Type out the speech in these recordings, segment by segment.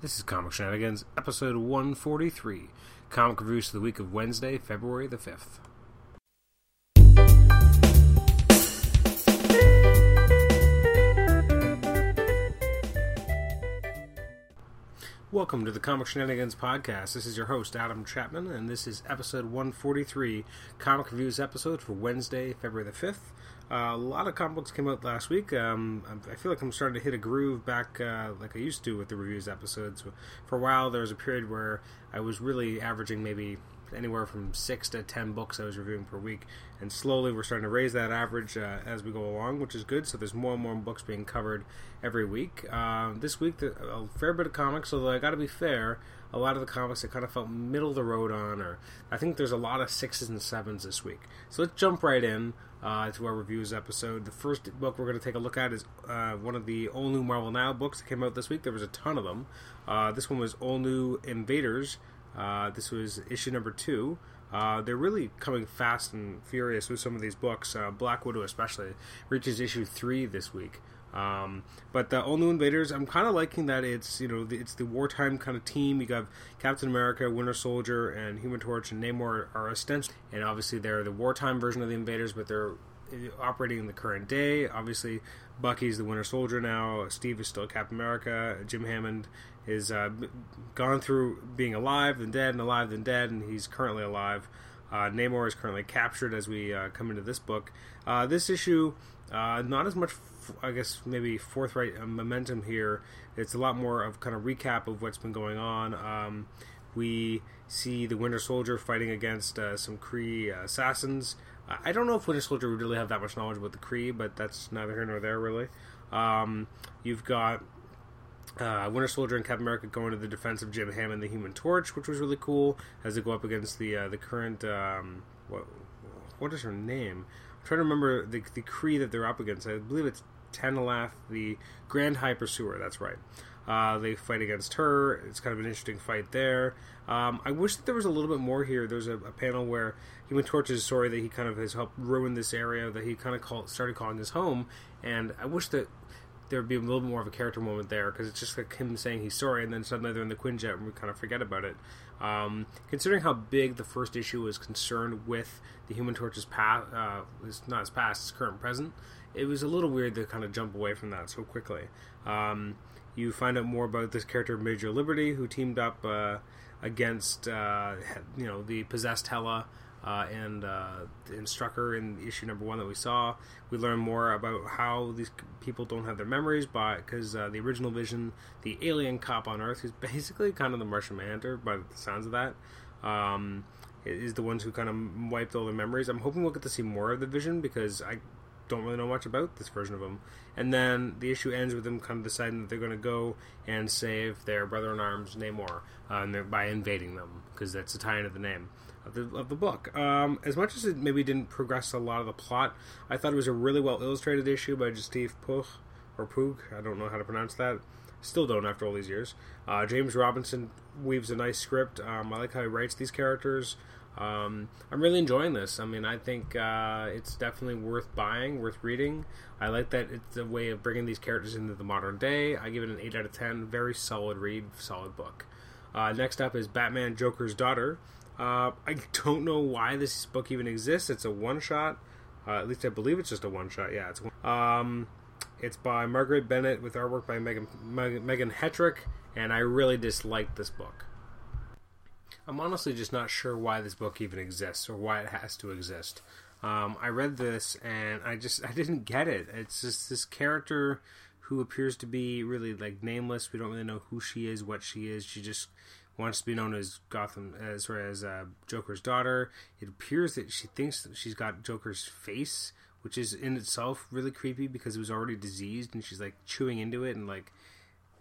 This is Comic Shenanigans, episode 143, comic reviews for the week of Wednesday, February the 5th. Welcome to the Comic Shenanigans podcast. This is your host, Adam Chapman, and this is episode 143, comic reviews episode for Wednesday, February the 5th. Uh, a lot of comic books came out last week. Um, I feel like I'm starting to hit a groove back uh, like I used to with the reviews episodes. For a while, there was a period where I was really averaging maybe anywhere from six to ten books I was reviewing per week, and slowly we're starting to raise that average uh, as we go along, which is good. So there's more and more books being covered every week. Uh, this week, a fair bit of comics, although I got to be fair, a lot of the comics I kind of felt middle of the road on, or I think there's a lot of sixes and sevens this week. So let's jump right in uh, to our reviews episode. The first book we're going to take a look at is uh, one of the all new Marvel Now books that came out this week. There was a ton of them. Uh, this one was All New Invaders. Uh, this was issue number two. Uh, they're really coming fast and furious with some of these books. Uh, Black Widow, especially, reaches issue three this week. Um, but the All New Invaders, I'm kind of liking that it's you know it's the wartime kind of team. You got Captain America, Winter Soldier, and Human Torch, and Namor are ostensibly, and obviously they're the wartime version of the Invaders, but they're operating in the current day. Obviously, Bucky's the Winter Soldier now. Steve is still Captain America. Jim Hammond is uh, gone through being alive, then dead, and alive, then dead, and he's currently alive. Uh, Namor is currently captured as we uh, come into this book. Uh, this issue, uh, not as much I guess maybe forthright uh, momentum here. It's a lot more of kind of recap of what's been going on. Um, we see the Winter Soldier fighting against uh, some Kree assassins. I don't know if Winter Soldier would really have that much knowledge about the Kree, but that's neither here nor there, really. Um, you've got uh, Winter Soldier and Captain America going to the defense of Jim Hammond, the Human Torch, which was really cool as they go up against the uh, the current um, what what is her name? I'm trying to remember the the Kree that they're up against. I believe it's Tanalth, the Grand High Pursuer. That's right. Uh, they fight against her. It's kind of an interesting fight there. Um, I wish that there was a little bit more here. There's a, a, panel where Human Torch is sorry that he kind of has helped ruin this area that he kind of call, started calling his home, and I wish that there would be a little bit more of a character moment there because it's just like him saying he's sorry, and then suddenly they're in the Quinjet and we kind of forget about it. Um, considering how big the first issue was concerned with the Human Torch's past, uh, not his past, his current present, it was a little weird to kind of jump away from that so quickly. Um, you find out more about this character, Major Liberty, who teamed up uh, against uh, you know the possessed Hela. Uh, and uh, and Strucker in issue number one that we saw. We learn more about how these people don't have their memories, but because uh, the original Vision, the alien cop on Earth, who's basically kind of the Martian Manhunter by the sounds of that, um, is the ones who kind of wiped all their memories. I'm hoping we'll get to see more of the Vision because I don't really know much about this version of him. And then the issue ends with them kind of deciding that they're going to go and save their brother in arms, Namor, uh, by invading them, because that's a tie into the name of the, of the book. Um, as much as it maybe didn't progress a lot of the plot, I thought it was a really well illustrated issue by Steve Pugh, or Poog, I don't know how to pronounce that. Still don't after all these years. Uh, James Robinson weaves a nice script. Um, I like how he writes these characters. Um, I'm really enjoying this. I mean, I think uh, it's definitely worth buying, worth reading. I like that it's a way of bringing these characters into the modern day. I give it an 8 out of 10. Very solid read, solid book. Uh, next up is Batman Joker's Daughter. Uh, I don't know why this book even exists. It's a one shot. Uh, at least I believe it's just a one shot. Yeah, it's one. Um, it's by Margaret Bennett with artwork by Megan, Megan Hetrick, and I really disliked this book. I'm honestly just not sure why this book even exists or why it has to exist. Um, I read this and I just I didn't get it. It's just this character who appears to be really like nameless. We don't really know who she is, what she is. She just wants to be known as Gotham as or as uh, Joker's daughter. It appears that she thinks that she's got Joker's face, which is in itself really creepy because it was already diseased, and she's like chewing into it and like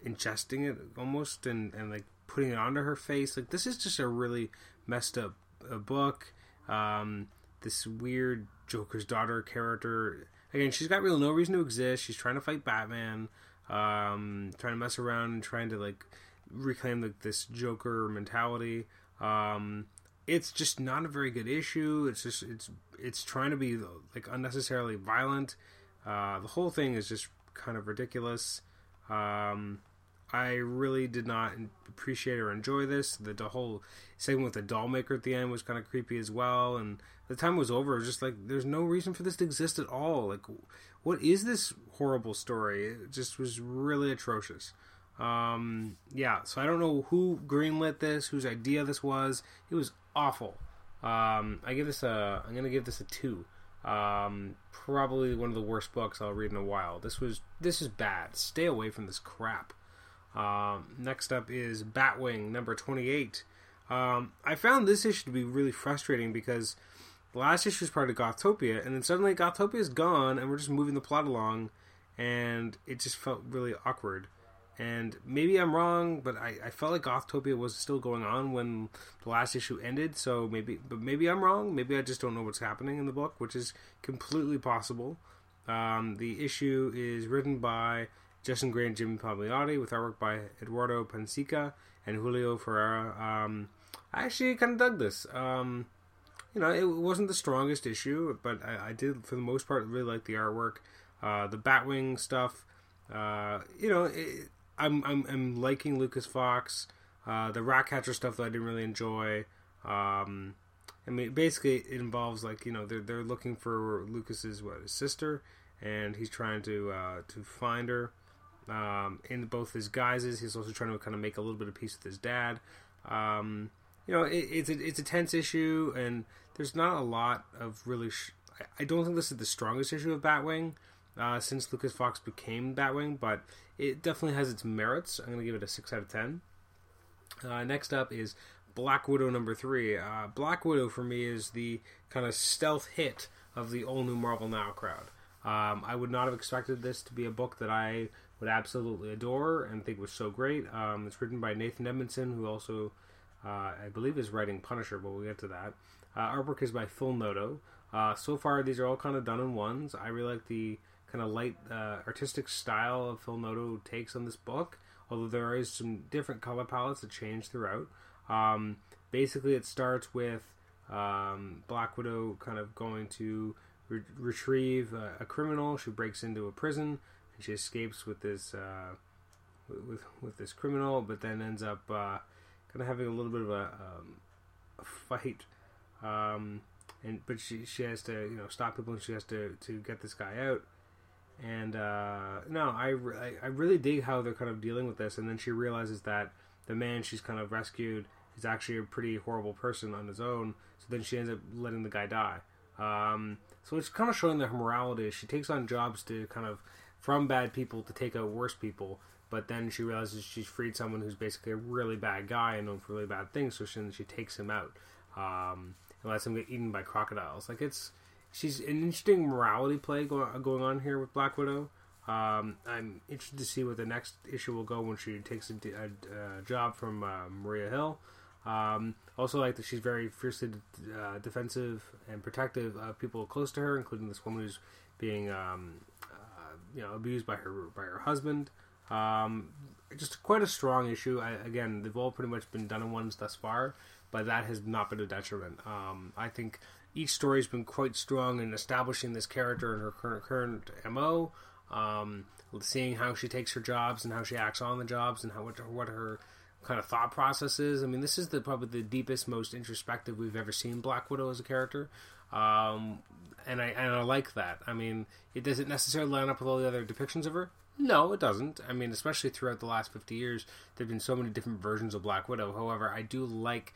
ingesting it almost, and and like putting it onto her face. Like this is just a really messed up uh, book. Um, this weird Joker's daughter character. Again, she's got really no reason to exist. She's trying to fight Batman, um, trying to mess around and trying to like reclaim like this Joker mentality. Um, it's just not a very good issue. It's just it's it's trying to be like unnecessarily violent. Uh, the whole thing is just kind of ridiculous. Um, I really did not appreciate or enjoy this. The, the whole segment with the doll maker at the end was kind of creepy as well. And the time was over. It was just like, there's no reason for this to exist at all. Like, what is this horrible story? It just was really atrocious. Um, yeah, so I don't know who greenlit this, whose idea this was. It was awful. Um, I give this a. I'm gonna give this a two. Um, probably one of the worst books I'll read in a while. This was this is bad. Stay away from this crap. Um, next up is Batwing number 28. Um, I found this issue to be really frustrating because the last issue is part of Gothtopia, and then suddenly Gothtopia is gone, and we're just moving the plot along, and it just felt really awkward. And maybe I'm wrong, but I, I felt like Gothtopia was still going on when the last issue ended. So maybe, but maybe I'm wrong. Maybe I just don't know what's happening in the book, which is completely possible. Um, the issue is written by Justin Gray and Jimmy Palmiotti with artwork by Eduardo Pansica and Julio Ferreira. Um, I actually kind of dug this. Um, you know, it wasn't the strongest issue, but I, I did, for the most part, really like the artwork. Uh, the Batwing stuff, uh, you know, it, I'm, I'm, I'm liking Lucas Fox. Uh, the Ratcatcher stuff that I didn't really enjoy. Um, I mean, basically, it involves like you know they're they're looking for Lucas's what his sister, and he's trying to uh, to find her um, in both his guises. He's also trying to kind of make a little bit of peace with his dad. Um, you know, it, it's a, it's a tense issue, and there's not a lot of really. Sh- I don't think this is the strongest issue of Batwing uh, since Lucas Fox became Batwing, but it definitely has its merits. I'm going to give it a six out of ten. Uh, next up is Black Widow number three. Uh, Black Widow for me is the kind of stealth hit of the all new Marvel Now crowd. Um, I would not have expected this to be a book that I would absolutely adore and think was so great. Um, it's written by Nathan Edmondson, who also, uh, I believe, is writing Punisher, but we'll get to that. Uh, artwork is by Phil Noto. Uh, so far, these are all kind of done in ones. I really like the kind of light uh, artistic style of Phil Noto takes on this book, although there is some different color palettes that change throughout. Um, basically, it starts with um, Black Widow kind of going to re- retrieve a, a criminal. She breaks into a prison she escapes with this uh, with with this criminal, but then ends up uh, kind of having a little bit of a, um, a fight. Um, and but she she has to you know stop people and she has to to get this guy out. And uh, no, I, I really dig how they're kind of dealing with this. And then she realizes that the man she's kind of rescued is actually a pretty horrible person on his own. So then she ends up letting the guy die. Um, so it's kind of showing that her morality. She takes on jobs to kind of from bad people to take out worse people. But then she realizes she's freed someone who's basically a really bad guy and known for really bad things. So she, she takes him out um, and lets him get eaten by crocodiles. Like it's she's an interesting morality play going going on here with Black Widow. Um, I'm interested to see what the next issue will go when she takes a, a, a job from uh, Maria Hill. Um, also, like that she's very fiercely uh, defensive and protective of people close to her, including this woman who's being um, uh, you know abused by her by her husband. Um, just quite a strong issue. I, again, they've all pretty much been done in ones thus far, but that has not been a detriment. Um, I think each story has been quite strong in establishing this character and her current current mo. Um, seeing how she takes her jobs and how she acts on the jobs and how what, what her kind of thought process is. I mean, this is the probably the deepest, most introspective we've ever seen Black Widow as a character, um, and I and I like that. I mean, it doesn't necessarily line up with all the other depictions of her. No, it doesn't. I mean, especially throughout the last fifty years, there've been so many different versions of Black Widow. However, I do like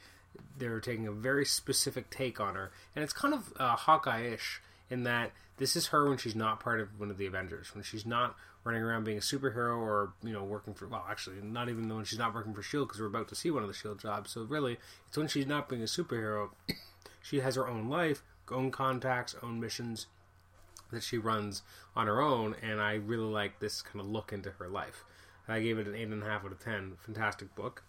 they're taking a very specific take on her, and it's kind of uh, Hawkeye-ish in that this is her when she's not part of one of the Avengers, when she's not running around being a superhero or you know working for well, actually not even when she's not working for Shield because we're about to see one of the Shield jobs. So really, it's when she's not being a superhero. she has her own life, own contacts, own missions that she runs on her own, and I really like this kind of look into her life. I gave it an eight and a half out of ten. Fantastic book.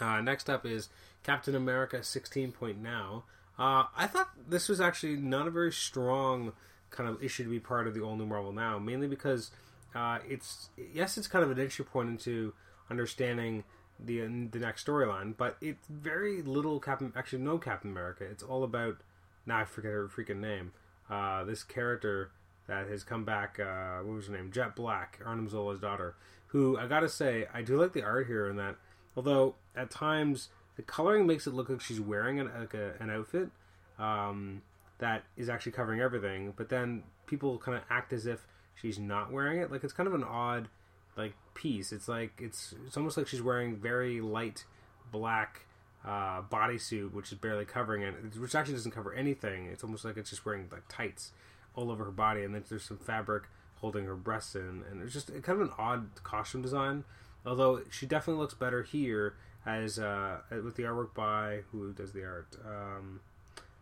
Uh, next up is Captain America 16 Point Now. Uh, I thought this was actually not a very strong kind of issue to be part of the all new Marvel Now, mainly because uh, it's yes, it's kind of an entry point into understanding the the next storyline, but it's very little Captain. Actually, no Captain America. It's all about now I forget her freaking name. Uh, this character that has come back. Uh, what was her name? Jet Black, Arnim Zola's daughter. Who I gotta say, I do like the art here in that. Although at times the coloring makes it look like she's wearing an, like a, an outfit um, that is actually covering everything, but then people kind of act as if she's not wearing it. Like it's kind of an odd like piece. It's like it's it's almost like she's wearing very light black uh, bodysuit, which is barely covering it, which actually doesn't cover anything. It's almost like it's just wearing like tights all over her body, and then there's some fabric holding her breasts in, and it's just kind of an odd costume design. Although she definitely looks better here as uh, with the artwork by who does the art, um,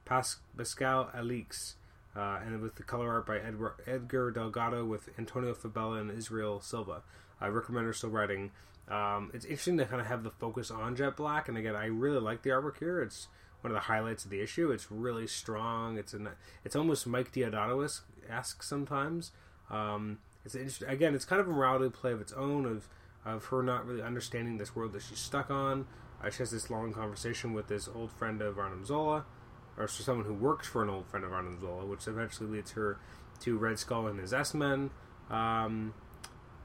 Pas- Pascal Alixe, uh, and with the color art by Edward, Edgar Delgado with Antonio Fabela and Israel Silva. Rick Remender still writing. Um, it's interesting to kind of have the focus on Jet Black, and again, I really like the artwork here. It's one of the highlights of the issue. It's really strong. It's an, it's almost Mike Deodato esque sometimes. Um, it's again, it's kind of a morality play of its own of of her not really understanding this world that she's stuck on. Uh, she has this long conversation with this old friend of Arnim Zola, or someone who works for an old friend of Arnim Zola, which eventually leads her to Red Skull and his S Men, um,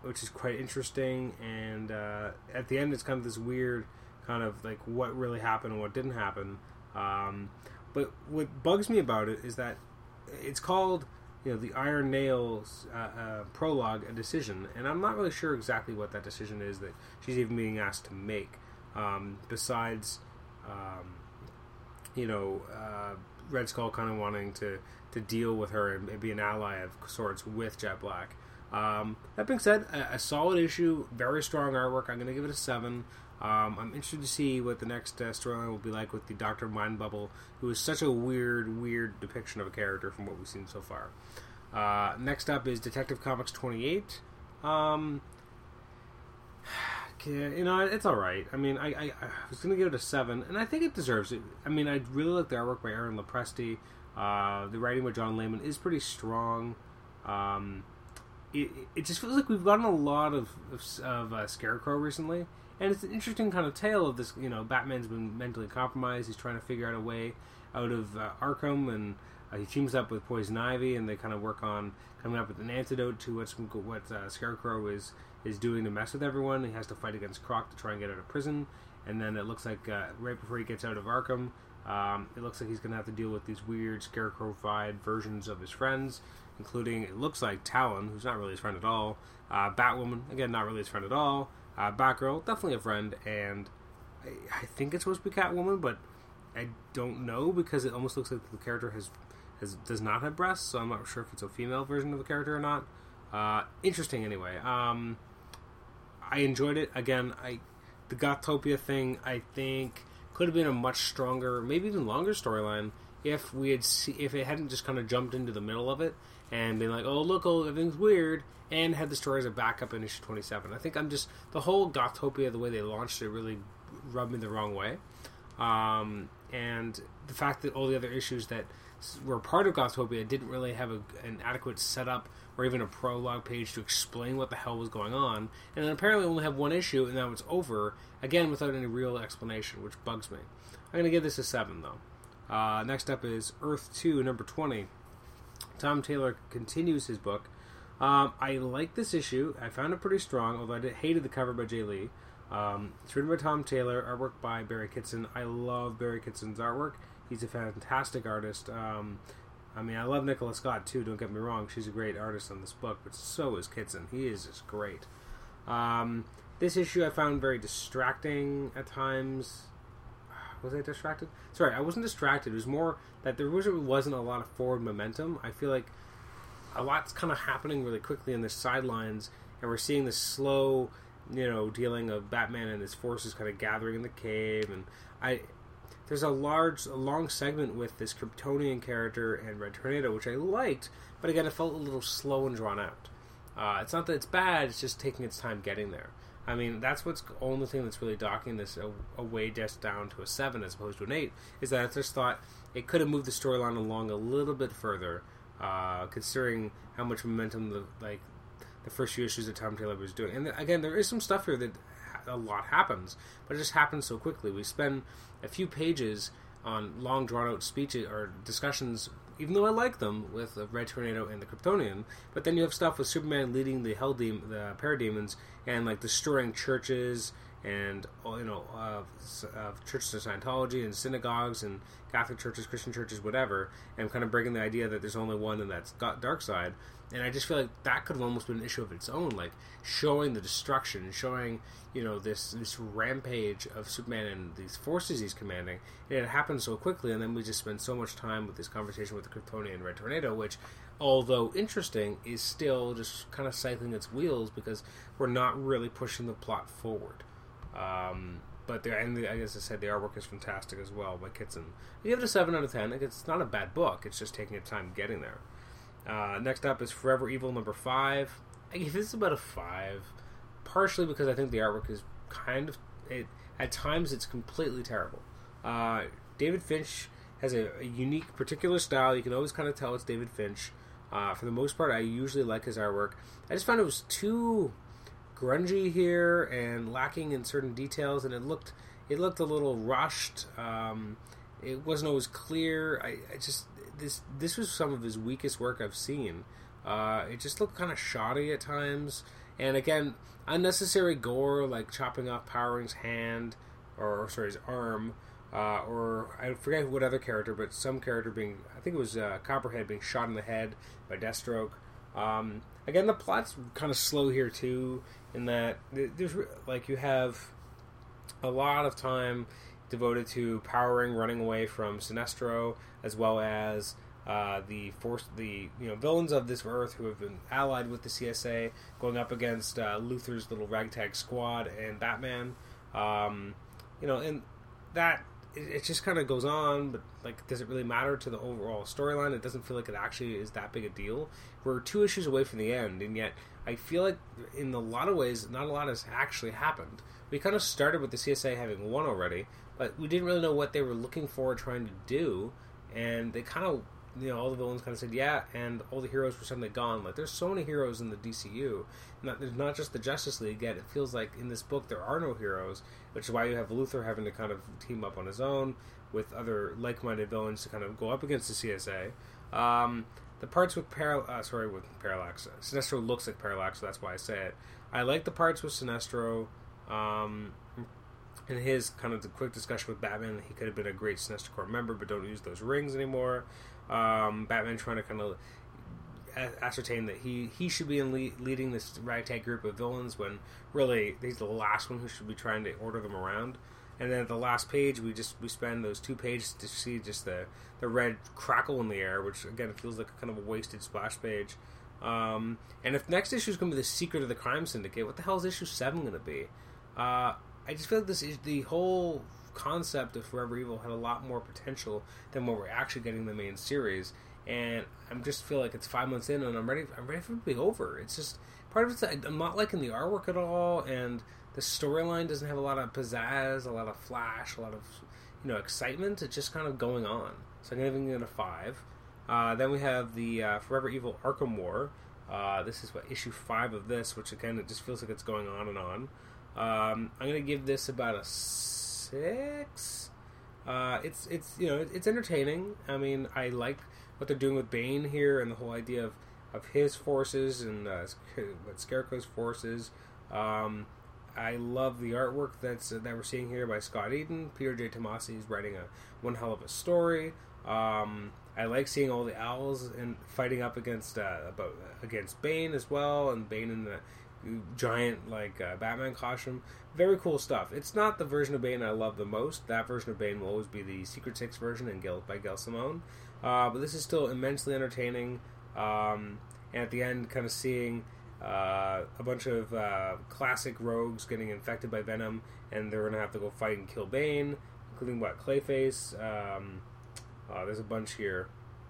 which is quite interesting. And uh, at the end, it's kind of this weird kind of like what really happened and what didn't happen. Um, but what bugs me about it is that it's called you know the Iron Nails uh, uh, prologue a decision, and I'm not really sure exactly what that decision is that she's even being asked to make. Um, besides, um, you know, uh, Red Skull kind of wanting to to deal with her and, and, be an ally of sorts with Jet Black. Um, that being said, a, a, solid issue, very strong artwork. I'm going to give it a seven. Um, I'm interested to see what the next uh, storyline will be like with the Doctor Mind Bubble, who is such a weird, weird depiction of a character from what we've seen so far. Uh, next up is Detective Comics 28. Um, you know, it's all right. I mean, I, I, I was going to give it a seven, and I think it deserves it. I mean, I really like the artwork by Aaron Lopresti. Uh, the writing by John Layman is pretty strong. Um, it, it just feels like we've gotten a lot of of, of uh, Scarecrow recently, and it's an interesting kind of tale of this. You know, Batman's been mentally compromised. He's trying to figure out a way out of uh, Arkham, and uh, he teams up with Poison Ivy, and they kind of work on coming up with an antidote to what's what uh, Scarecrow is is doing to mess with everyone. He has to fight against Croc to try and get out of prison, and then it looks like uh, right before he gets out of Arkham, um, it looks like he's going to have to deal with these weird Scarecrow-fied versions of his friends, including it looks like Talon, who's not really his friend at all, uh, Batwoman, again not really his friend at all, uh, Batgirl, definitely a friend, and I, I, think it's supposed to be Catwoman, but I don't know because it almost looks like the character has, has does not have breasts, so I'm not sure if it's a female version of the character or not. Uh, interesting, anyway. Um, I enjoyed it. Again, I the Gothtopia thing, I think, could have been a much stronger, maybe even longer storyline if we had see, if it hadn't just kind of jumped into the middle of it and been like, oh look, oh everything's weird, and had the story as a backup in issue twenty seven. I think I'm just the whole Gothtopia, the way they launched it, really rubbed me the wrong way, um, and the fact that all the other issues that were part of Gothtopia didn't really have a, an adequate setup or even a prologue page to explain what the hell was going on, and then apparently only have one issue and now it's over again without any real explanation, which bugs me. I'm gonna give this a seven though. Uh, next up is Earth Two, number twenty. Tom Taylor continues his book. Um, I like this issue. I found it pretty strong, although I did, hated the cover by Jae Lee. Um, it's written by Tom Taylor, artwork by Barry Kitson. I love Barry Kitson's artwork. He's a fantastic artist. Um, I mean, I love Nicola Scott too. Don't get me wrong; she's a great artist on this book, but so is Kitson. He is just great. Um, this issue I found very distracting at times. Was I distracted? Sorry, I wasn't distracted. It was more that there wasn't a lot of forward momentum. I feel like a lot's kind of happening really quickly in the sidelines, and we're seeing this slow, you know, dealing of Batman and his forces kind of gathering in the cave, and I there's a large, a long segment with this Kryptonian character and Red Tornado, which I liked, but again, it felt a little slow and drawn out. Uh, it's not that it's bad; it's just taking its time getting there. I mean, that's what's only thing that's really docking this away just down to a seven as opposed to an eight. Is that I just thought it could have moved the storyline along a little bit further, uh, considering how much momentum the like the first few issues that Tom Taylor was doing. And again, there is some stuff here that a lot happens, but it just happens so quickly. We spend a few pages on long drawn out speeches or discussions even though I like them with Red Tornado and the Kryptonian. But then you have stuff with Superman leading the Hell Demon, the Parademons, and like destroying churches and you know of, uh, churches of Scientology and synagogues and Catholic churches, Christian churches, whatever, and kind of breaking the idea that there's only one and that's got Darkseid. And I just feel like that could have almost been an issue of its own, like showing the destruction, showing you know this this rampage of Superman and these forces he's commanding. And it happened so quickly, and then we just spend so much time with this conversation with the Kryptonian Red Tornado, which, although interesting, is still just kind of cycling its wheels because we're not really pushing the plot forward. Um, but the, and the, I guess I said the artwork is fantastic as well by Kitson. You give it a seven out of ten. Like it's not a bad book. It's just taking its time getting there. Uh, next up is Forever Evil number five. I give this about a five, partially because I think the artwork is kind of it. At times, it's completely terrible. Uh, David Finch has a, a, unique, particular style. You can always kind of tell it's David Finch. Uh, for the most part, I usually like his artwork. I just found it was too grungy here and lacking in certain details, and it looked it looked a little rushed. Um, it wasn't always clear. I, I, just this this was some of his weakest work I've seen. Uh, it just looked kind of shoddy at times, and again, unnecessary gore like chopping off Power Ring's hand or, or sorry his arm. Uh, or I forget what other character, but some character being, I think it was uh, Copperhead being shot in the head by Deathstroke. Um, again, the plot's kind of slow here too in that there's like you have a lot of time devoted to Power Ring running away from Sinestro as well as uh, the force the you know villains of this earth who have been allied with the CSA going up against uh, Luthor's little ragtag squad and Batman. Um, you know and that it, it just kind of goes on but like does it really matter to the overall storyline? It doesn't feel like it actually is that big a deal. We're two issues away from the end and yet I feel like in a lot of ways, not a lot has actually happened. We kind of started with the CSA having won already, but we didn't really know what they were looking for, trying to do, and they kind of, you know, all the villains kind of said yeah, and all the heroes were suddenly gone. Like there's so many heroes in the DCU, not there's not just the Justice League yet. It feels like in this book there are no heroes, which is why you have Luthor having to kind of team up on his own with other like-minded villains to kind of go up against the CSA. Um, the parts with Paral- uh, sorry with Parallax, Sinestro looks like Parallax, so that's why I say it. I like the parts with Sinestro. Um, and his kind of the quick discussion with Batman, he could have been a great Sinestro Corps member, but don't use those rings anymore. Um, Batman trying to kind of ascertain that he he should be in le- leading this ragtag group of villains when really he's the last one who should be trying to order them around. And then at the last page, we just we spend those two pages to see just the the red crackle in the air, which again it feels like a kind of a wasted splash page. Um, and if next issue is going to be the secret of the crime syndicate, what the hell is issue seven going to be? Uh, I just feel like this is the whole concept of Forever Evil had a lot more potential than what we're actually getting in the main series. And I'm just feel like it's five months in, and I'm ready. I'm ready for it to be over. It's just part of it's I'm not liking the artwork at all, and the storyline doesn't have a lot of pizzazz, a lot of flash, a lot of you know excitement. It's just kind of going on. So I'm giving it a five. Uh, then we have the uh, Forever Evil Arkham War. Uh, this is what issue five of this, which again it just feels like it's going on and on. Um, I'm gonna give this about a six. Uh, it's it's you know it's entertaining. I mean I like what they're doing with Bane here and the whole idea of, of his forces and uh, Scarecrow's forces. Um, I love the artwork that's uh, that we're seeing here by Scot Eaton. Peter J. Tomasi is writing a one hell of a story. Um, I like seeing all the owls and fighting up against uh, about against Bane as well, and Bane in the giant like uh, Batman costume. Very cool stuff. It's not the version of Bane I love the most. That version of Bane will always be the Secret Six version and Gail by Gail Simone. Uh, but this is still immensely entertaining. Um, and at the end, kind of seeing uh, a bunch of uh, classic rogues getting infected by Venom, and they're gonna have to go fight and kill Bane, including what Clayface. Um, uh, there's a bunch here.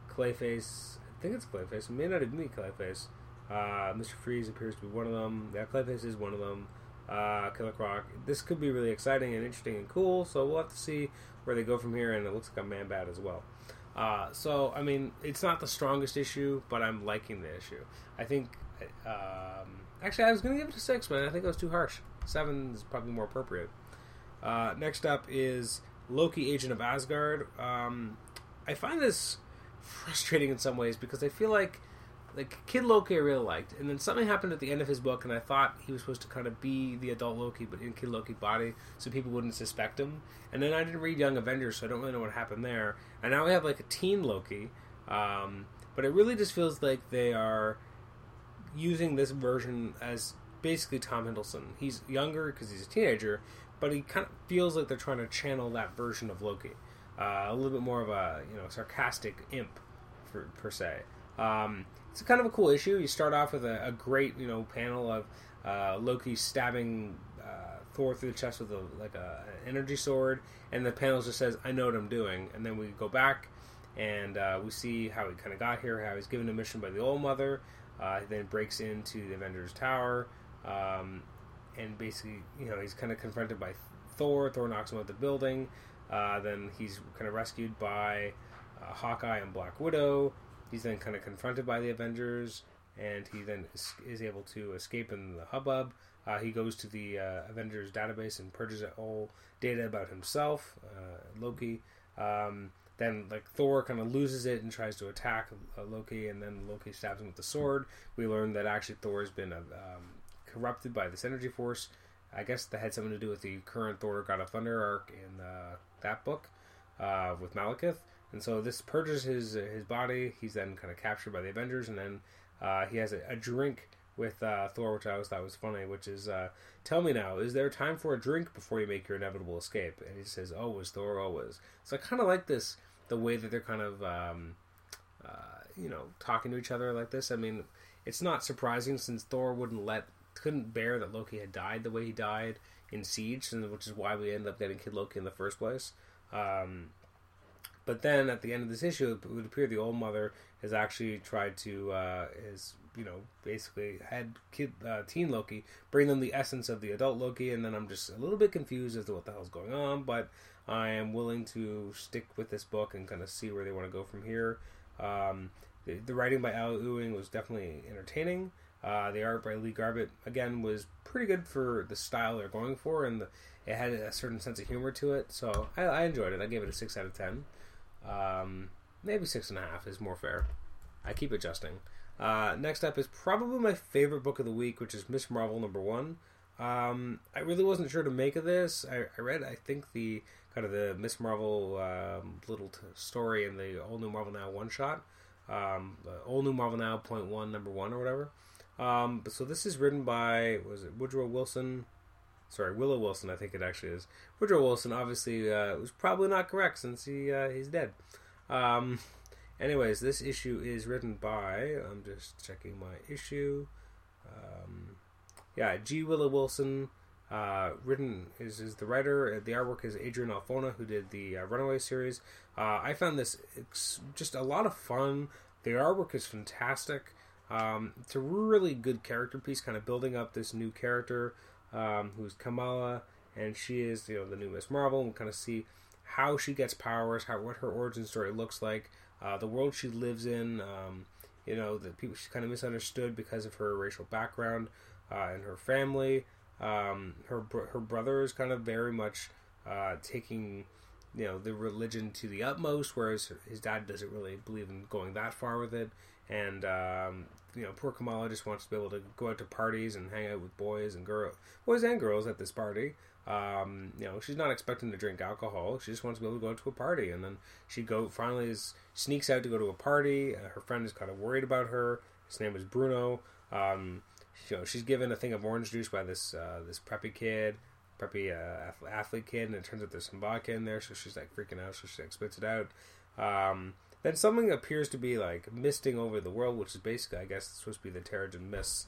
Clayface, I think it's Clayface. It may not even be Clayface. Uh, Mr. Freeze appears to be one of them. Yeah, Clayface is one of them. Uh, Killer Croc. This could be really exciting and interesting and cool. So we'll have to see where they go from here. And it looks like a Man Bat as well. Uh, so I mean, it's not the strongest issue, but I'm liking the issue. I think um, actually, I was going to give it a six, but I think it was too harsh. Seven is probably more appropriate. Uh, next up is Loki, Agent of Asgard. Um, I find this frustrating in some ways because I feel like like Kid Loki I really liked, and then something happened at the end of his book, and I thought he was supposed to kind of be the adult Loki, but in Kid Loki body, so people wouldn't suspect him. And then I didn't read Young Avengers, so I don't really know what happened there. And now we have like a teen Loki, um, but it really just feels like they are using this version as basically Tom Hiddleston. He's younger because he's a teenager, but he kind of feels like they're trying to channel that version of Loki, uh, a little bit more of a you know sarcastic imp, for, per se. Um, it's kind of a cool issue. You start off with a, a great, you know, panel of uh, Loki stabbing uh, Thor through the chest with a, like a, an energy sword, and the panel just says, "I know what I'm doing." And then we go back, and uh, we see how he kind of got here, how he's given a mission by the Old Mother. Uh, he then breaks into the Avengers Tower, um, and basically, you know, he's kind of confronted by Thor. Thor knocks him out of the building. Uh, then he's kind of rescued by uh, Hawkeye and Black Widow. He's then kind of confronted by the Avengers, and he then is, is able to escape in the hubbub. Uh, he goes to the uh, Avengers database and purges all data about himself, uh, Loki. Um, then, like Thor, kind of loses it and tries to attack uh, Loki, and then Loki stabs him with the sword. We learn that actually Thor has been uh, um, corrupted by this energy force. I guess that had something to do with the current Thor God of Thunder arc in uh, that book with Malekith. And so this purges his his body. He's then kind of captured by the Avengers, and then uh, he has a, a drink with uh, Thor, which I always thought was funny. Which is, uh, tell me now, is there time for a drink before you make your inevitable escape? And he says, always, Thor, always. So I kind of like this, the way that they're kind of, um, uh, you know, talking to each other like this. I mean, it's not surprising since Thor wouldn't let, couldn't bear that Loki had died the way he died in Siege, and which is why we ended up getting Kid Loki in the first place. Um, but then at the end of this issue, it would appear the old mother has actually tried to, uh, is you know, basically had kid, uh, teen Loki bring them the essence of the adult Loki, and then I'm just a little bit confused as to what the hell's going on. But I am willing to stick with this book and kind of see where they want to go from here. Um, the, the, writing by Al Ewing was definitely entertaining. Uh, the art by Lee Garbett again was pretty good for the style they're going for, and the, it had a certain sense of humor to it. So I, I enjoyed it. I gave it a six out of ten. Um, maybe six and a half is more fair. I keep adjusting. Uh, next up is probably my favorite book of the week, which is Miss Marvel number one. Um, I really wasn't sure to make of this. I, I, read, I think the kind of the Miss Marvel um, little t- story in the All New Marvel Now one shot, um, All New Marvel Now point one number one or whatever. Um, but so this is written by was it Woodrow Wilson? Sorry, Willow Wilson, I think it actually is. Woodrow Wilson obviously uh, was probably not correct since he uh, he's dead. Um, anyways, this issue is written by. I'm just checking my issue. Um, yeah, G. Willow Wilson. Uh, written is, is the writer. Uh, the artwork is Adrian Alphona, who did the uh, Runaway series. Uh, I found this just a lot of fun. The artwork is fantastic. Um, it's a really good character piece, kind of building up this new character um, who's Kamala, and she is you know the new Miss Marvel. We'll kind of see how she gets powers, how what her origin story looks like, uh, the world she lives in. Um, you know, the people she's kind of misunderstood because of her racial background uh, and her family. Um, her her brother is kind of very much uh, taking you know the religion to the utmost, whereas his dad doesn't really believe in going that far with it. And um, you know, poor Kamala just wants to be able to go out to parties and hang out with boys and girls, boys and girls at this party. Um, you know, she's not expecting to drink alcohol. She just wants to be able to go out to a party, and then she go finally is sneaks out to go to a party. Uh, her friend is kind of worried about her. His name is Bruno. Um, you know, she's given a thing of orange juice by this uh, this preppy kid, preppy uh, athlete kid, and it turns out there's some vodka in there, so she's like freaking out. So she spits it out. Um, then something appears to be like misting over the world, which is basically, I guess, supposed to be the Terrigen Mist.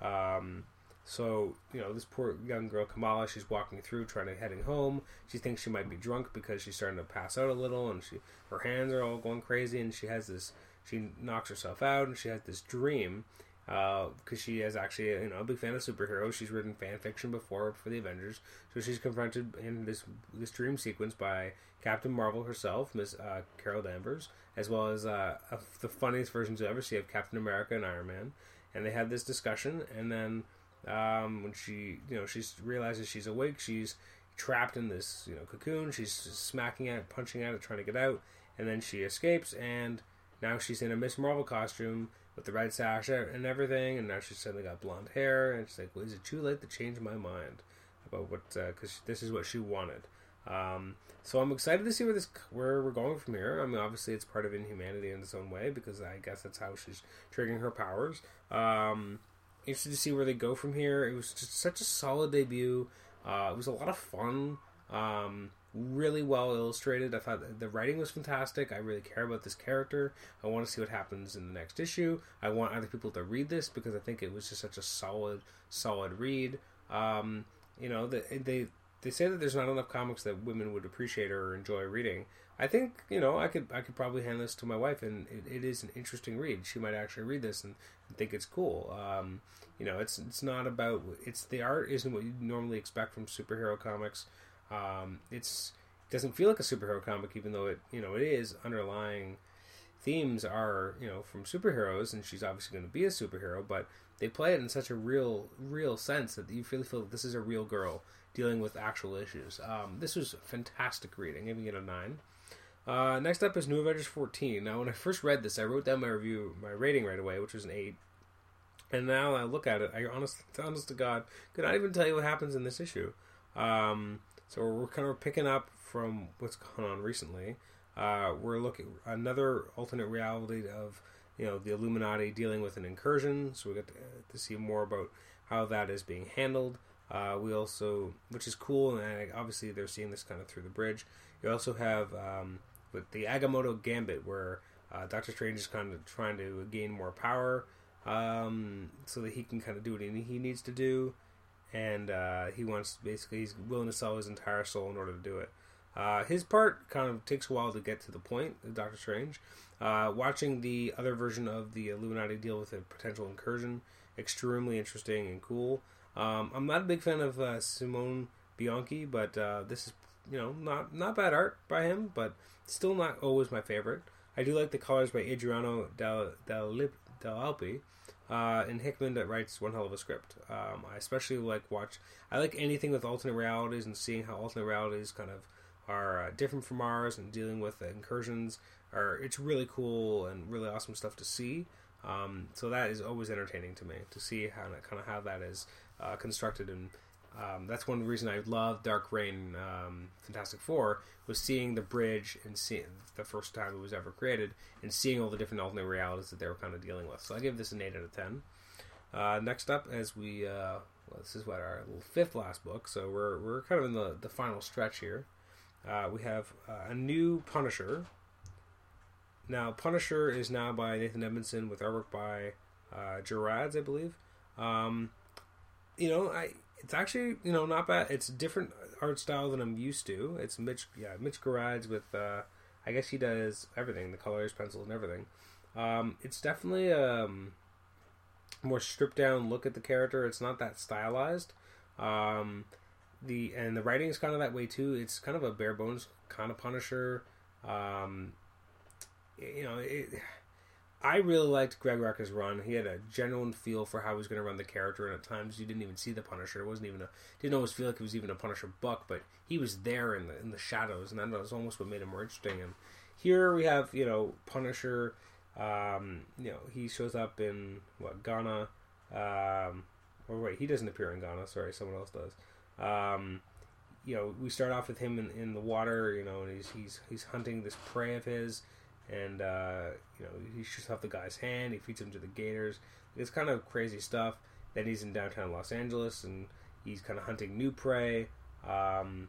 Um, so you know, this poor young girl Kamala, she's walking through, trying to heading home. She thinks she might be drunk because she's starting to pass out a little, and she her hands are all going crazy, and she has this. She knocks herself out, and she has this dream because uh, she is actually you know a big fan of superheroes. She's written fan fiction before for the Avengers, so she's confronted in this this dream sequence by Captain Marvel herself, Miss uh, Carol Danvers, as well as uh, the funniest versions you ever see of Captain America and Iron Man. And they have this discussion, and then um, when she you know she realizes she's awake, she's trapped in this you know cocoon. She's smacking at it, punching at it, trying to get out, and then she escapes. And now she's in a Miss Marvel costume with the red sash and everything. And now she's suddenly got blonde hair, and she's like, well, "Is it too late to change my mind about what? Because uh, this is what she wanted." Um, so I'm excited to see where this where we're going from here. I mean, obviously it's part of Inhumanity in its own way because I guess that's how she's triggering her powers. Um, interested to see where they go from here. It was just such a solid debut. Uh, it was a lot of fun. Um, really well illustrated. I thought the writing was fantastic. I really care about this character. I want to see what happens in the next issue. I want other people to read this because I think it was just such a solid, solid read. Um, you know, they, they say that there's not enough comics that women would appreciate or enjoy reading. I think you know I could I could probably hand this to my wife, and it, it is an interesting read. She might actually read this and, and think it's cool. Um, you know, it's it's not about it's the art isn't what you normally expect from superhero comics. Um, it's it doesn't feel like a superhero comic, even though it you know it is. Underlying themes are you know from superheroes, and she's obviously going to be a superhero, but they play it in such a real real sense that you really feel like this is a real girl dealing with actual issues. Um, this was fantastic reading, giving it a nine. Uh, next up is New Avengers 14. Now, when I first read this, I wrote down my review, my rating right away, which was an 8. And now I look at it, I honest, honest to God, could not even tell you what happens in this issue. Um, so we're kind of picking up from what's gone on recently. Uh, we're looking another alternate reality of you know the Illuminati dealing with an incursion. So we get to, to see more about how that is being handled. Uh, we also, which is cool, and obviously they're seeing this kind of through the bridge. You also have um, with the Agamotto Gambit, where uh, Doctor Strange is kind of trying to gain more power, um, so that he can kind of do what he needs to do, and uh, he wants basically he's willing to sell his entire soul in order to do it. Uh, his part kind of takes a while to get to the point, Doctor Strange. Uh, watching the other version of the Illuminati deal with a potential incursion, extremely interesting and cool. Um, I'm not a big fan of uh, Simone Bianchi, but uh, this is you know not not bad art by him, but still not always my favorite. I do like the colors by Adriano Dal Del, Del Alpi. Uh, and Hickman that writes one hell of a script. Um, I especially like watch. I like anything with alternate realities and seeing how alternate realities kind of are uh, different from ours and dealing with the incursions. Are it's really cool and really awesome stuff to see. Um, so that is always entertaining to me to see how kind of how that is uh, constructed, and um, that's one reason I love Dark Reign, um, Fantastic Four was seeing the bridge and seeing the first time it was ever created, and seeing all the different alternate realities that they were kind of dealing with. So I give this an eight out of ten. Uh, next up, as we uh, well, this is what our fifth last book, so we're we're kind of in the the final stretch here. Uh, we have uh, a new Punisher. Now, Punisher is now by Nathan Edmondson with artwork by uh, Gerads, I believe. Um, you know, I it's actually you know not bad. It's different art style than I'm used to. It's Mitch, yeah, Mitch Gerads with. Uh, I guess he does everything, the colors, pencils, and everything. Um, it's definitely a um, more stripped down look at the character. It's not that stylized. Um, the and the writing is kind of that way too. It's kind of a bare bones kind of Punisher. Um, you know, it, I really liked Greg Rucka's run. He had a genuine feel for how he was going to run the character, and at times you didn't even see the Punisher. It wasn't even a didn't always feel like it was even a Punisher buck, but he was there in the in the shadows, and that was almost what made him more interesting. And here we have you know Punisher. Um, you know he shows up in what Ghana. Um, or wait, he doesn't appear in Ghana. Sorry, someone else does. Um, you know, we start off with him in, in the water. You know, and he's he's he's hunting this prey of his and uh, you know he shoots off the guy's hand. He feeds him to the gators. It's kind of crazy stuff. Then he's in downtown Los Angeles and he's kind of hunting new prey. Um,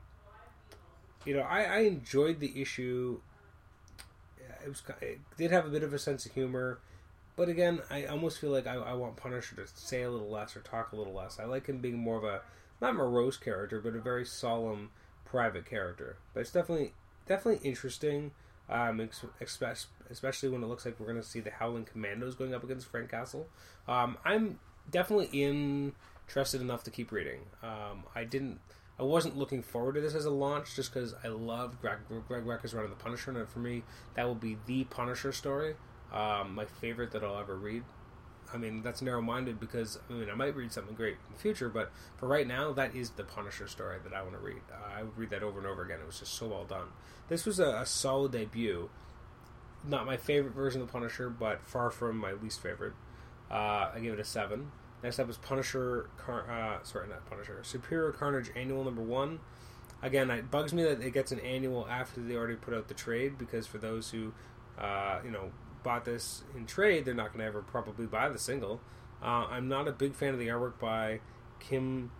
you know, I, I, enjoyed the issue. It was it did have a bit of a sense of humor, but again, I almost feel like I, I want Punisher to say a little less or talk a little less. I like him being more of a not morose character, but a very solemn, private character. But it's definitely definitely interesting. Um, especially when it looks like we're going to see the Howling Commandos going up against Frank Castle. Um, I'm definitely interested enough to keep reading. Um, I didn't, I wasn't looking forward to this as a launch just because I love Greg, Greg Rucka's running the Punisher, and for me, that will be the Punisher story, um, my favorite that I'll ever read. I mean, that's narrow minded because I mean, I might read something great in the future, but for right now, that is the Punisher story that I want to read. I would read that over and over again. It was just so well done. This was a, a solid debut. Not my favorite version of the Punisher, but far from my least favorite. Uh, I give it a seven. Next up is Punisher. Car- uh, sorry, not Punisher. Superior Carnage Annual Number One. Again, it bugs me that it gets an annual after they already put out the trade because for those who, uh, you know, bought this in trade, they're not going to ever probably buy the single. Uh, I'm not a big fan of the artwork by Kim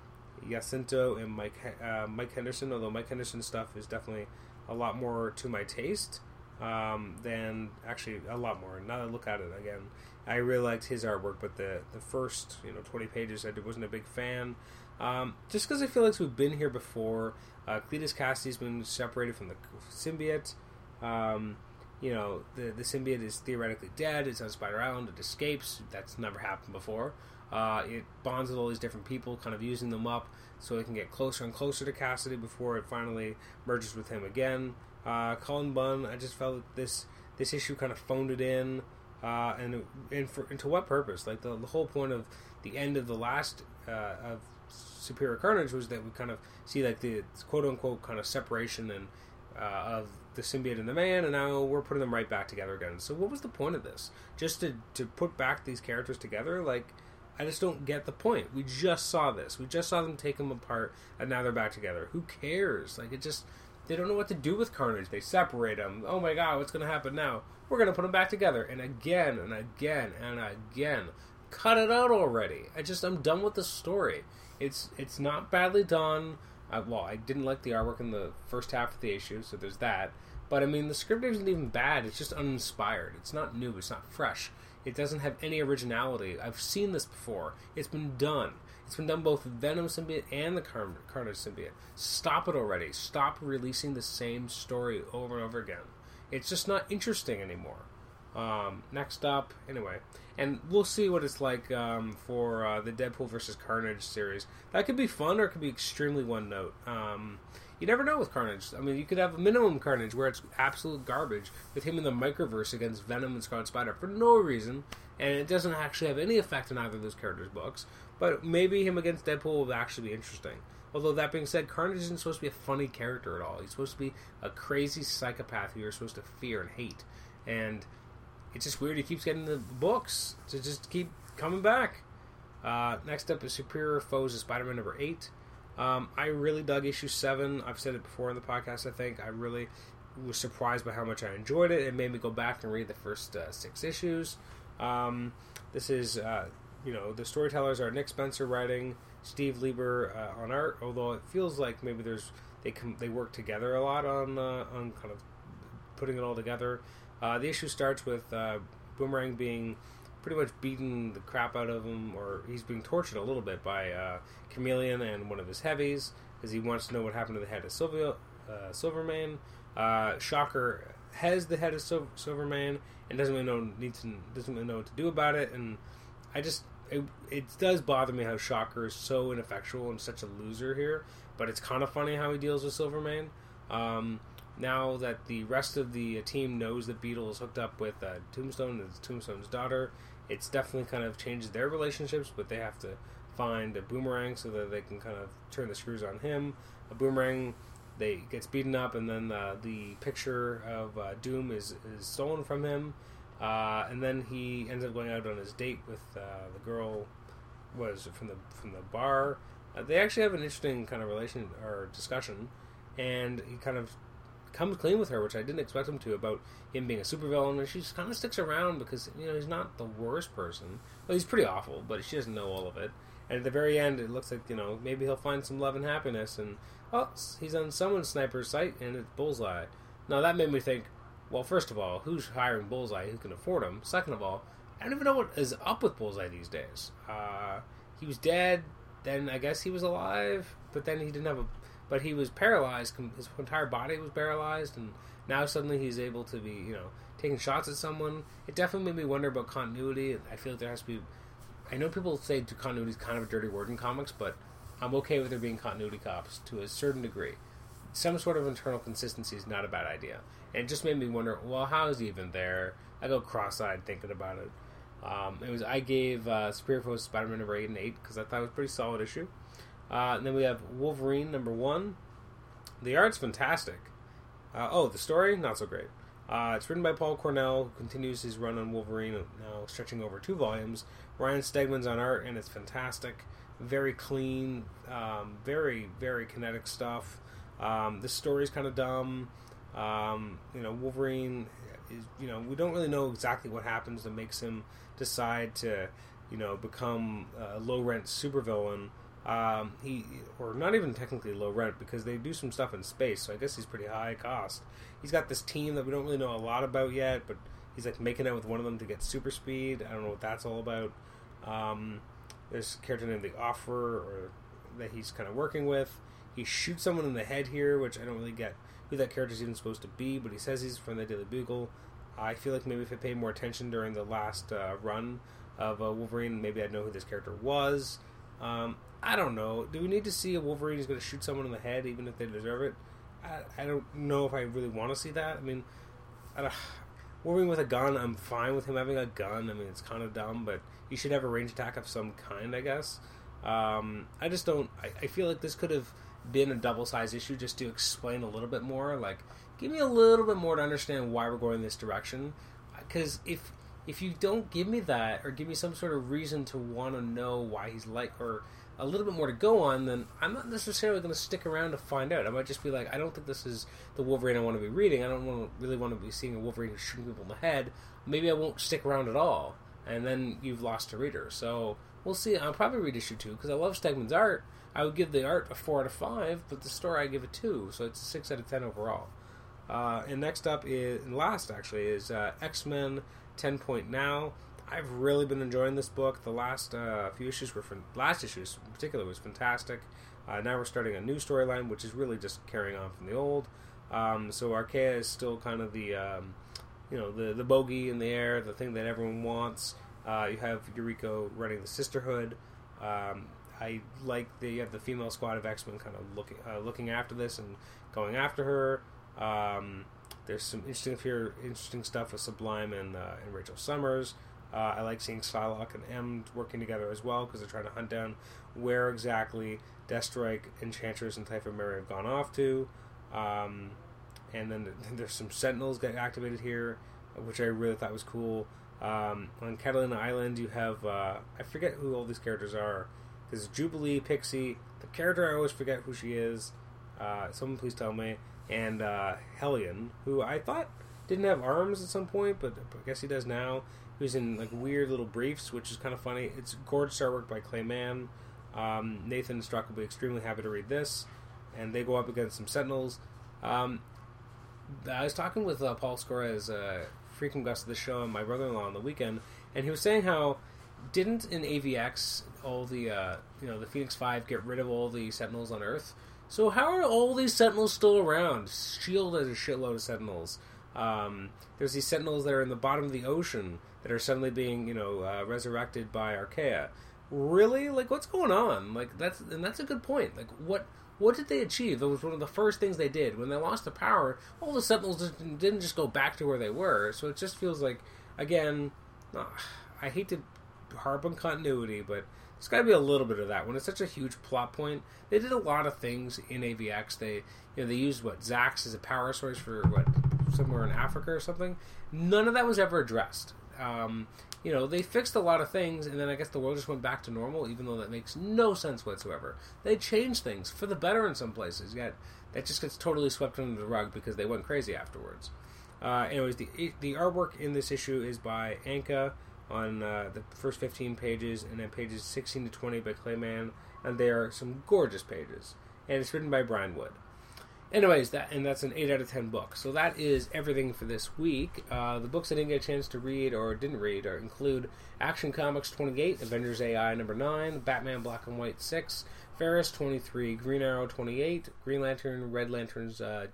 Jacinto and Mike uh, Mike Henderson, although Mike Henderson's stuff is definitely a lot more to my taste um, than actually a lot more. Now that I look at it again, I really liked his artwork, but the the first you know 20 pages I wasn't a big fan. Um, just because I feel like we've been here before. Uh, Cletus Cassidy's been separated from the symbiote. Um, you know, the the symbiote is theoretically dead. It's on Spider Island. It escapes. That's never happened before. Uh, it bonds with all these different people, kind of using them up so it can get closer and closer to Cassidy before it finally merges with him again. Uh, Cullen Bunn, I just felt that this this issue kind of phoned it in, uh, and and, for, and to what purpose? Like the, the whole point of the end of the last uh, of Superior Carnage was that we kind of see like the quote unquote kind of separation and uh, of the symbiote and the man, and now we're putting them right back together again. So what was the point of this? Just to to put back these characters together? Like I just don't get the point. We just saw this. We just saw them take them apart, and now they're back together. Who cares? Like it just they don't know what to do with Carnage. They separate them. Oh my god, what's to happen now? We're to put them back together, and again and again and again. Cut it out already. I just I'm done with the story. It's it's not badly done. Uh, well, I didn't like the artwork in the first half of the issue, so there's that. But I mean, the script isn't even bad. It's just uninspired. It's not new. It's not fresh. It doesn't have any originality. I've seen this before. It's been done. It's been done both Venom symbiote and the Car- Carnage symbiote. Stop it already. Stop releasing the same story over and over again. It's just not interesting anymore. Um, next up, anyway, and we'll see what it's like um, for uh, the Deadpool versus Carnage series. That could be fun, or it could be extremely one note. Um, you never know with Carnage. I mean, you could have a minimum Carnage where it's absolute garbage with him in the microverse against Venom and Scarlet Spider for no reason, and it doesn't actually have any effect on either of those characters' books. But maybe him against Deadpool will actually be interesting. Although that being said, Carnage isn't supposed to be a funny character at all. He's supposed to be a crazy psychopath who you're supposed to fear and hate, and it's just weird. He keeps getting the books to just keep coming back. Uh, next up is Superior Foes of Spider-Man number eight. Um, I really dug issue seven. I've said it before in the podcast. I think I really was surprised by how much I enjoyed it. It made me go back and read the first uh, six issues. Um, this is, uh, you know, the storytellers are Nick Spencer writing, Steve Lieber uh, on art. Although it feels like maybe there's they com- they work together a lot on uh, on kind of putting it all together. Uh, the issue starts with uh, Boomerang being pretty much beating the crap out of him, or he's being tortured a little bit by uh, Chameleon and one of his heavies, because he wants to know what happened to the head of Sylvia, uh, Silverman. Uh, Shocker has the head of Sil- Silverman and doesn't really know needs to, doesn't really know what to do about it, and I just it, it does bother me how Shocker is so ineffectual and such a loser here, but it's kind of funny how he deals with Silverman. Um, now that the rest of the team knows that Beetle is hooked up with uh, Tombstone and Tombstone's daughter, it's definitely kind of changed their relationships, but they have to find a boomerang so that they can kind of turn the screws on him. A boomerang they gets beaten up, and then uh, the picture of uh, Doom is, is stolen from him, uh, and then he ends up going out on his date with uh, the girl was from the from the bar. Uh, they actually have an interesting kind of relation or discussion, and he kind of comes clean with her, which I didn't expect him to, about him being a supervillain. And she just kind of sticks around because you know he's not the worst person. Well, he's pretty awful, but she doesn't know all of it. And at the very end, it looks like you know maybe he'll find some love and happiness. And oh, he's on someone's sniper's sight, and it's Bullseye. Now that made me think. Well, first of all, who's hiring Bullseye? Who can afford him? Second of all, I don't even know what is up with Bullseye these days. Uh, he was dead. Then I guess he was alive, but then he didn't have a but he was paralyzed. His entire body was paralyzed, and now suddenly he's able to be, you know, taking shots at someone. It definitely made me wonder about continuity. I feel like there has to be. I know people say continuity is kind of a dirty word in comics, but I'm okay with there being continuity cops to a certain degree. Some sort of internal consistency is not a bad idea, and it just made me wonder. Well, how is he even there? I go cross-eyed thinking about it. Um, it was I gave uh, Superior Foes Spider-Man number eight and eight because I thought it was a pretty solid issue. Uh, and then we have Wolverine number one. The art's fantastic. Uh, oh, the story not so great. Uh, it's written by Paul Cornell, who continues his run on Wolverine, now stretching over two volumes. Ryan Stegman's on art, and it's fantastic. Very clean, um, very very kinetic stuff. Um, the story's kind of dumb. Um, you know, Wolverine is. You know, we don't really know exactly what happens that makes him decide to, you know, become a low rent supervillain. Um, he or not even technically low rent because they do some stuff in space, so I guess he's pretty high cost. He's got this team that we don't really know a lot about yet, but he's like making out with one of them to get super speed. I don't know what that's all about. Um, there's a character named the Offer, or that he's kind of working with. He shoots someone in the head here, which I don't really get who that character is even supposed to be, but he says he's from the Daily Bugle. I feel like maybe if I paid more attention during the last uh, run of uh, Wolverine, maybe I'd know who this character was. Um, I don't know. Do we need to see a Wolverine who's going to shoot someone in the head, even if they deserve it? I, I don't know if I really want to see that. I mean, I Wolverine with a gun, I'm fine with him having a gun. I mean, it's kind of dumb, but he should have a range attack of some kind, I guess. Um, I just don't. I, I feel like this could have been a double size issue just to explain a little bit more. Like, give me a little bit more to understand why we're going this direction. Because if if you don't give me that or give me some sort of reason to want to know why he's like or a little bit more to go on, then I'm not necessarily going to stick around to find out. I might just be like, I don't think this is the Wolverine I want to be reading. I don't want to, really want to be seeing a Wolverine shooting people in the head. Maybe I won't stick around at all, and then you've lost a reader. So we'll see. I'll probably read issue two because I love Stegman's art. I would give the art a four out of five, but the story I give a two, so it's a six out of ten overall. Uh, and next up is, and last actually, is uh, X Men Ten Point Now. I've really been enjoying this book. The last uh, few issues were from last issues in particular was fantastic. Uh, now we're starting a new storyline, which is really just carrying on from the old. Um, so Arkea is still kind of the um, you know the the bogey in the air, the thing that everyone wants. Uh, you have Yuriko running the Sisterhood. Um, I like the you have the female squad of X Men kind of looking uh, looking after this and going after her. Um, there's some interesting here, interesting stuff with Sublime and uh, and Rachel Summers. Uh, I like seeing Psylocke and M working together as well because they're trying to hunt down where exactly Deathstrike, Enchantress, and Typhoid Mary have gone off to. Um, and then there's some Sentinels get activated here, which I really thought was cool. Um, on Catalina Island, you have uh, I forget who all these characters are because Jubilee, Pixie, the character I always forget who she is. Uh, someone please tell me. And uh, Hellion, who I thought didn't have arms at some point, but I guess he does now who's in like weird little briefs, which is kind of funny. It's gorgeous artwork by Clay Mann. Um, Nathan Struck will be extremely happy to read this, and they go up against some Sentinels. Um, I was talking with uh, Paul Scores, uh, frequent guest of the show, and my brother-in-law on the weekend, and he was saying how didn't in AVX all the uh, you know the Phoenix Five get rid of all the Sentinels on Earth? So how are all these Sentinels still around? Shield has a shitload of Sentinels. Um, there's these Sentinels that are in the bottom of the ocean that are suddenly being you know uh, resurrected by Arkea. Really, like what's going on? Like that's and that's a good point. Like what what did they achieve? That was one of the first things they did when they lost the power. All the Sentinels just, didn't just go back to where they were. So it just feels like again, uh, I hate to harp on continuity, but there's got to be a little bit of that when it's such a huge plot point. They did a lot of things in AVX. They you know they used what Zax as a power source for what somewhere in Africa or something. None of that was ever addressed um, you know, they fixed a lot of things, and then I guess the world just went back to normal, even though that makes no sense whatsoever. They changed things for the better in some places, yet that just gets totally swept under the rug because they went crazy afterwards. Uh, anyways, the the artwork in this issue is by Anka on uh, the first 15 pages, and then pages 16 to 20 by Clay Mann, and they are some gorgeous pages. And it's written by Brian Wood anyways, that and that's an eight out of ten book. So that is everything for this week. Uh, the books I didn't get a chance to read or didn't read are, include Action Comics twenty eight, Avengers AI number nine, Batman Black and White six, Fairest twenty three, Green Arrow twenty eight, Green Lantern, Red Lantern's uh,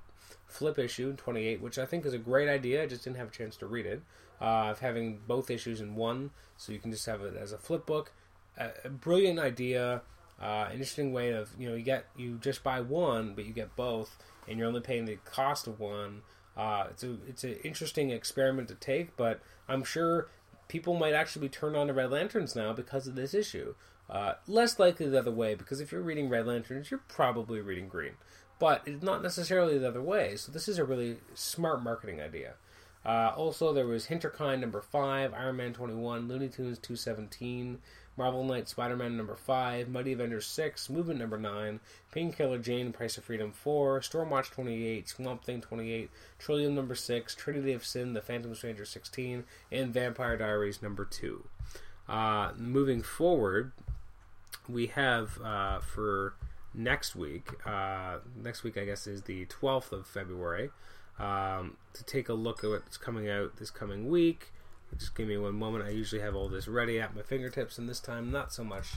flip issue twenty eight, which I think is a great idea. I just didn't have a chance to read it. Uh, of having both issues in one, so you can just have it as a flip book. a brilliant idea. Uh, interesting way of you know you get you just buy one, but you get both, and you're only paying the cost of one. Uh, it's a it's an interesting experiment to take, but I'm sure people might actually be turned on to Red Lanterns now because of this issue. Uh, less likely the other way because if you're reading Red Lanterns, you're probably reading Green, but it's not necessarily the other way. So this is a really smart marketing idea. Uh, also, there was Hinterkind number five, Iron Man twenty one, Looney Tunes two seventeen, Marvel Knight Spider Man number five, Mighty Avengers six, Movement number nine, Painkiller Jane, Price of Freedom four, Stormwatch twenty eight, Swamp Thing twenty eight, Trillium number six, Trinity of Sin, The Phantom Stranger sixteen, and Vampire Diaries number two. Uh, moving forward, we have uh, for next week. Uh, next week, I guess, is the 12th of February. Um, to take a look at what's coming out this coming week. Just give me one moment. I usually have all this ready at my fingertips, and this time not so much.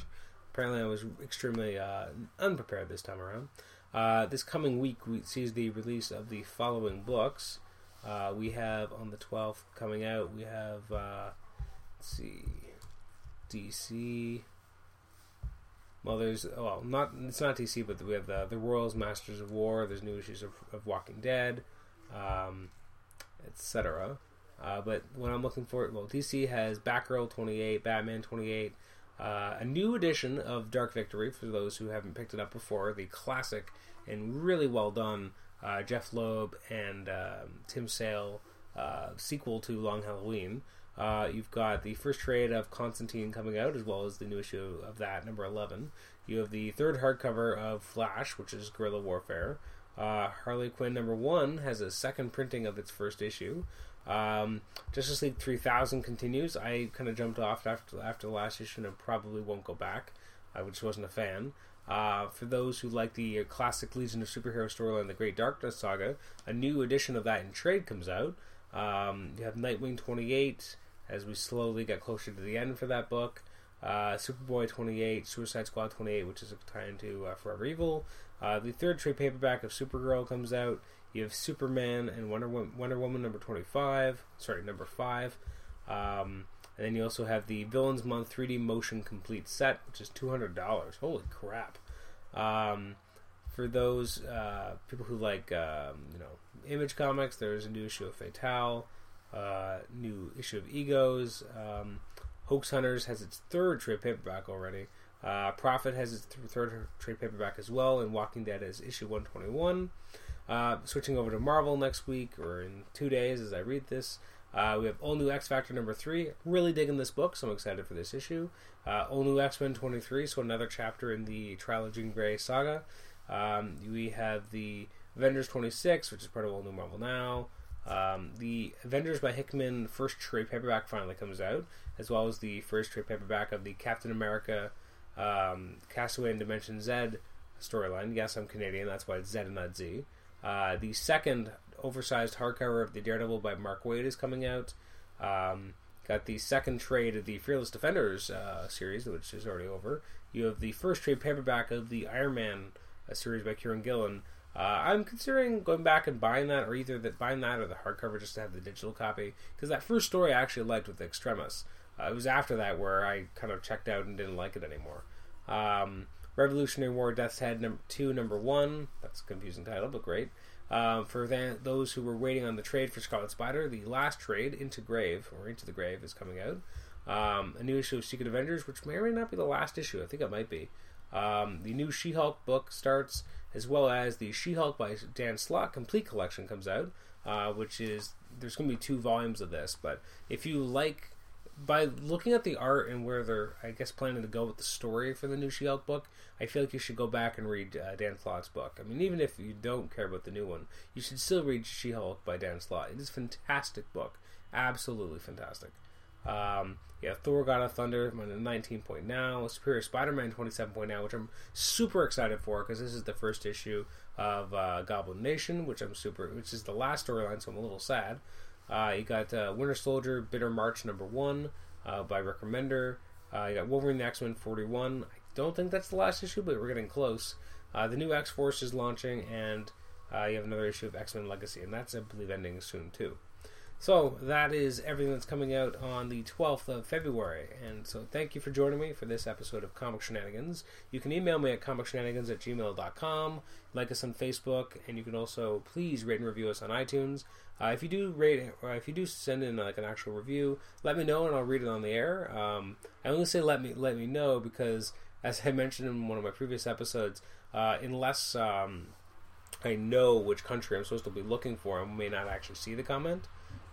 Apparently, I was extremely uh, unprepared this time around. Uh, this coming week we sees the release of the following books. Uh, we have on the 12th coming out, we have, uh, let's see, DC, well, there's well, not it's not DC, but we have the the Royals Masters of War. There's new issues of, of Walking Dead, um, etc. Uh, but when I'm looking for well, DC has Batgirl 28, Batman 28, uh, a new edition of Dark Victory for those who haven't picked it up before. The classic and really well done uh, Jeph Loeb and um, Tim Sale uh, sequel to Long Halloween. Uh, you've got the first trade of Constantine coming out, as well as the new issue of that, number 11. You have the third hardcover of Flash, which is Guerrilla Warfare. Uh, Harley Quinn number 1 has a second printing of its first issue. Um, Justice League 3000 continues. I kind of jumped off after, after the last issue and probably won't go back. I just wasn't a fan. Uh, for those who like the classic Legion of Superhero storyline, The Great Darkness Saga, a new edition of that in trade comes out. Um, you have Nightwing 28, as we slowly get closer to the end for that book. Uh, Superboy 28, Suicide Squad 28, which is a tie into uh, Forever Evil. Uh, the third trade paperback of Supergirl comes out. You have Superman and Wonder, Wonder Woman number 25, sorry, number 5. Um, and then you also have the Villains Month 3D Motion Complete Set, which is $200. Holy crap. Um, for those uh, people who like, um, you know, Image Comics, there's a new issue of Fatale uh, new issue of Egos. Hoax Hunters has its third trade paperback already. Uh, Prophet has its th- third trade paperback as well, and Walking Dead is issue 121. Uh, switching over to Marvel next week, or in two days as I read this, uh, we have All New X Factor number 3. Really digging this book, so I'm excited for this issue. Uh, All New X Men 23, so another chapter in the Trial of Jean Grey saga. Um, we have the Avengers 26, which is part of All New Marvel Now. Um, the Avengers by Hickman first trade paperback finally comes out, as well as the first trade paperback of the Captain America um, Castaway in Dimension Z storyline. Yes, I'm Canadian, that's why it's Z and not Z. Uh, the second oversized hardcover of the Daredevil by Mark Waid is coming out. Um, got the second trade of the Fearless Defenders uh, series, which is already over. You have the first trade paperback of the Iron Man uh, series by Kieron Gillen, uh, I'm considering going back and buying that, or either that buying that or the hardcover just to have the digital copy. Because that first story I actually liked with Extremis. Uh, it was after that where I kind of checked out and didn't like it anymore. Um, Revolutionary War Death's Head number two, number one. That's a confusing title, but great. Uh, for those who were waiting on the trade for Scarlet Spider, the last trade, Into Grave, or Into the Grave, is coming out. Um, a new issue of Secret Avengers, which may or may not be the last issue. I think it might be. Um, the new She Hulk book starts as well as the She-Hulk by Dan Slott complete collection comes out, uh, which is there's going to be two volumes of this. But if you like, by looking at the art and where they're, I guess, planning to go with the story for the new She-Hulk book, I feel like you should go back and read uh, Dan Slott's book. I mean, even if you don't care about the new one, you should still read She-Hulk by Dan Slott. It is a fantastic book, absolutely fantastic. Um, yeah, Thor God of Thunder, I'm 19 point now. Superior Spider-Man 27 point now, which I'm super excited for because this is the first issue of uh, Goblin Nation, which I'm super, which is the last storyline, so I'm a little sad. Uh, you got uh, Winter Soldier, Bitter March number one uh, by Rick Remender. Uh, you got Wolverine X Men 41. I don't think that's the last issue, but we're getting close. Uh, the new X Force is launching, and uh, you have another issue of X Men Legacy, and that's, I believe, ending soon too. So that is everything that's coming out on the 12th of February. And so thank you for joining me for this episode of Comic Shenanigans. You can email me at comicshenanigans at gmail.com, like us on Facebook, and you can also please rate and review us on iTunes. Uh, if you do rate, or if you do send in like an actual review, let me know and I'll read it on the air. Um, I only say let me let me know because, as I mentioned in one of my previous episodes, uh, unless um, I know which country I'm supposed to be looking for, I may not actually see the comment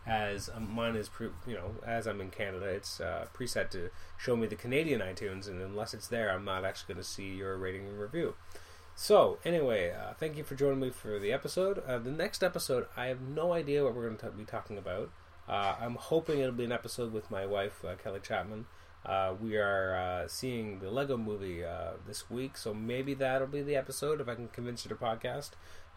as um, mine is, pre- you know, as I'm in Canada, it's uh, preset to show me the Canadian iTunes, and unless it's there, I'm not actually going to see your rating and review. So, anyway, uh, thank you for joining me for the episode. Uh, the next episode, I have no idea what we're going to be talking about. Uh, I'm hoping it'll be an episode with my wife, uh, Kelly Chapman. Uh, we are seeing the Lego movie this week, so maybe that'll be the episode if I can convince her to podcast.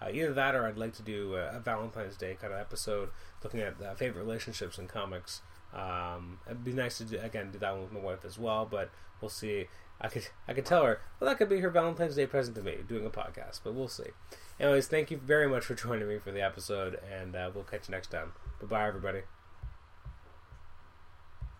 Uh, either that or I'd like to do a, a, Valentine's Day kind of episode looking at uh, favorite relationships in comics. Um, it'd be nice to do, again do that one with my wife as well, but we'll see. I could I could tell her well that could be her Valentine's Day present to me doing a podcast, but we'll see. Anyways, thank you very much for joining me for the episode, and uh, we'll catch you next time. Bye bye, everybody.